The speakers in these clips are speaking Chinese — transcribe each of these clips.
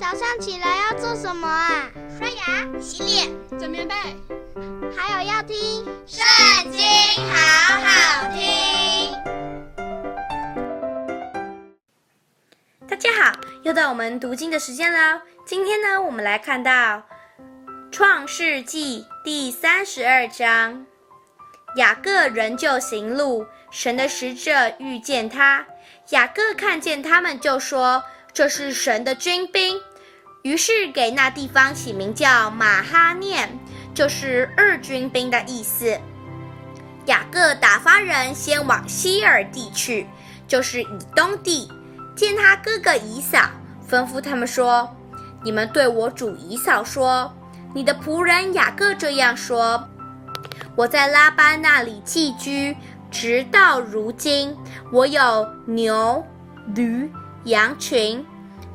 早上起来要做什么啊？刷牙、洗脸、整棉被，还有要听《圣经》，好好听。大家好，又到我们读经的时间了。今天呢，我们来看到《创世纪》第三十二章。雅各仍旧行路，神的使者遇见他。雅各看见他们，就说：“这是神的军兵。”于是给那地方起名叫马哈念，就是二军兵的意思。雅各打发人先往西珥地去，就是以东地，见他哥哥以扫，吩咐他们说：“你们对我主以扫说，你的仆人雅各这样说。”我在拉班那里寄居，直到如今。我有牛、驴、羊群、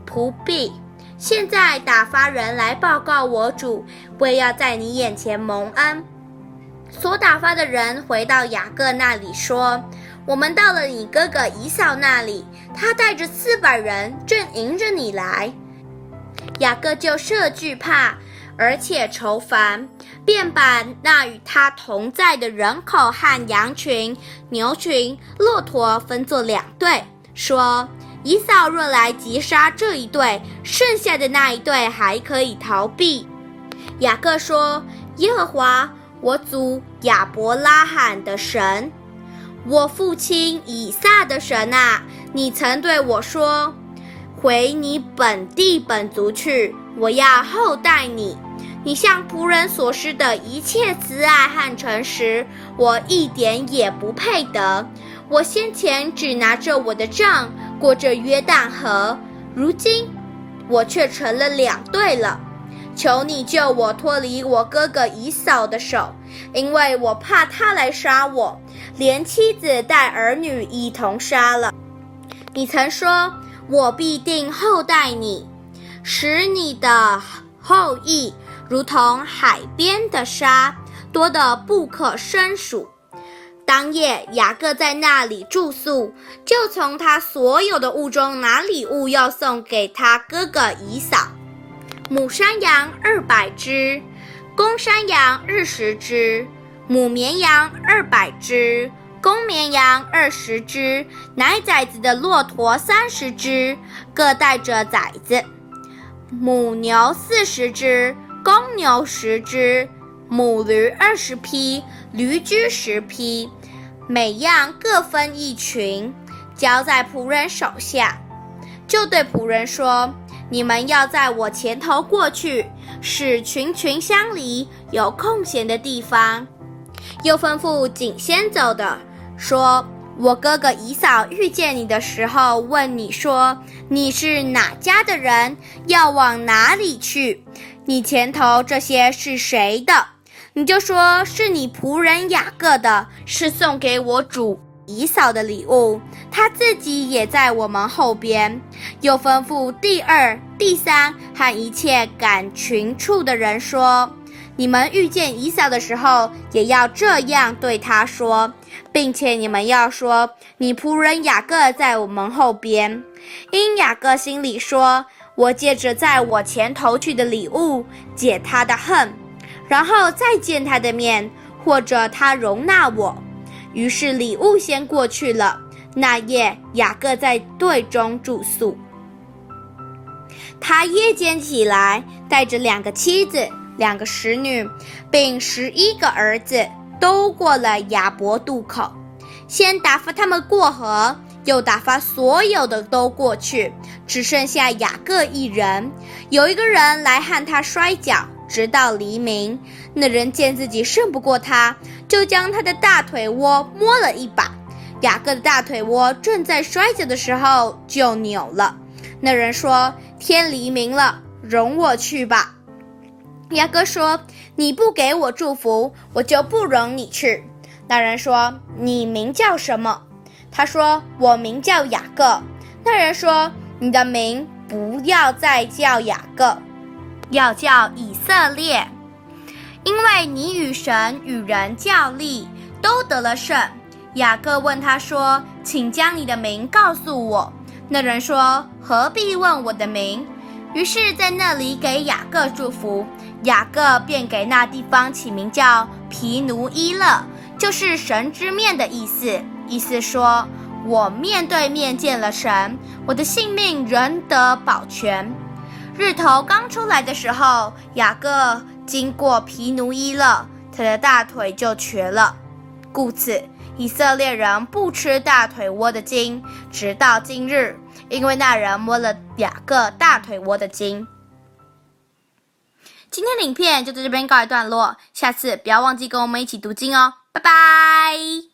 仆婢。现在打发人来报告我主，为要在你眼前蒙恩。所打发的人回到雅各那里说：“我们到了你哥哥以扫那里，他带着四百人，正迎着你来。”雅各就设惧怕。而且愁烦，便把那与他同在的人口和羊群、牛群、骆驼分作两队，说：“以扫若来击杀这一队，剩下的那一队还可以逃避。”雅各说：“耶和华，我祖亚伯拉罕的神，我父亲以撒的神啊，你曾对我说：回你本地本族去，我要厚待你。”你向仆人所施的一切慈爱和诚实，我一点也不配得。我先前只拿着我的杖过这约旦河，如今我却成了两队了。求你救我脱离我哥哥以扫的手，因为我怕他来杀我，连妻子带儿女一同杀了。你曾说，我必定厚待你，使你的后裔。如同海边的沙，多得不可胜数。当夜，雅各在那里住宿，就从他所有的物中拿礼物要送给他哥哥以扫：母山羊二百只，公山羊二十只，母绵羊二百只，公绵羊二十只，奶崽子的骆驼三十只，各带着崽子；母牛四十只。公牛十只，母驴二十匹，驴驹十匹，每样各分一群，交在仆人手下。就对仆人说：“你们要在我前头过去，使群群相离，有空闲的地方。”又吩咐紧先走的说：“我哥哥以嫂遇见你的时候，问你说：你是哪家的人？要往哪里去？”你前头这些是谁的？你就说是你仆人雅各的，是送给我主以扫的礼物。他自己也在我们后边。又吩咐第二、第三和一切赶群畜的人说：你们遇见以扫的时候，也要这样对他说，并且你们要说：你仆人雅各在我们后边。因雅各心里说。我借着在我前头去的礼物解他的恨，然后再见他的面，或者他容纳我。于是礼物先过去了。那夜雅各在队中住宿。他夜间起来，带着两个妻子、两个使女，并十一个儿子，都过了雅伯渡口，先打发他们过河。又打发所有的都过去，只剩下雅各一人。有一个人来和他摔跤，直到黎明。那人见自己胜不过他，就将他的大腿窝摸了一把。雅各的大腿窝正在摔跤的时候就扭了。那人说：“天黎明了，容我去吧。”雅各说：“你不给我祝福，我就不容你去。”那人说：“你名叫什么？”他说：“我名叫雅各。”那人说：“你的名不要再叫雅各，要叫以色列，因为你与神与人较力，都得了胜。”雅各问他说：“请将你的名告诉我。”那人说：“何必问我的名？于是，在那里给雅各祝福。雅各便给那地方起名叫皮奴伊勒，就是神之面的意思。意思说，我面对面见了神，我的性命仍得保全。日头刚出来的时候，雅各经过皮奴伊勒，他的大腿就瘸了。故此，以色列人不吃大腿窝的筋，直到今日，因为那人摸了雅各大腿窝的筋。今天影片就在这边告一段落，下次不要忘记跟我们一起读经哦，拜拜。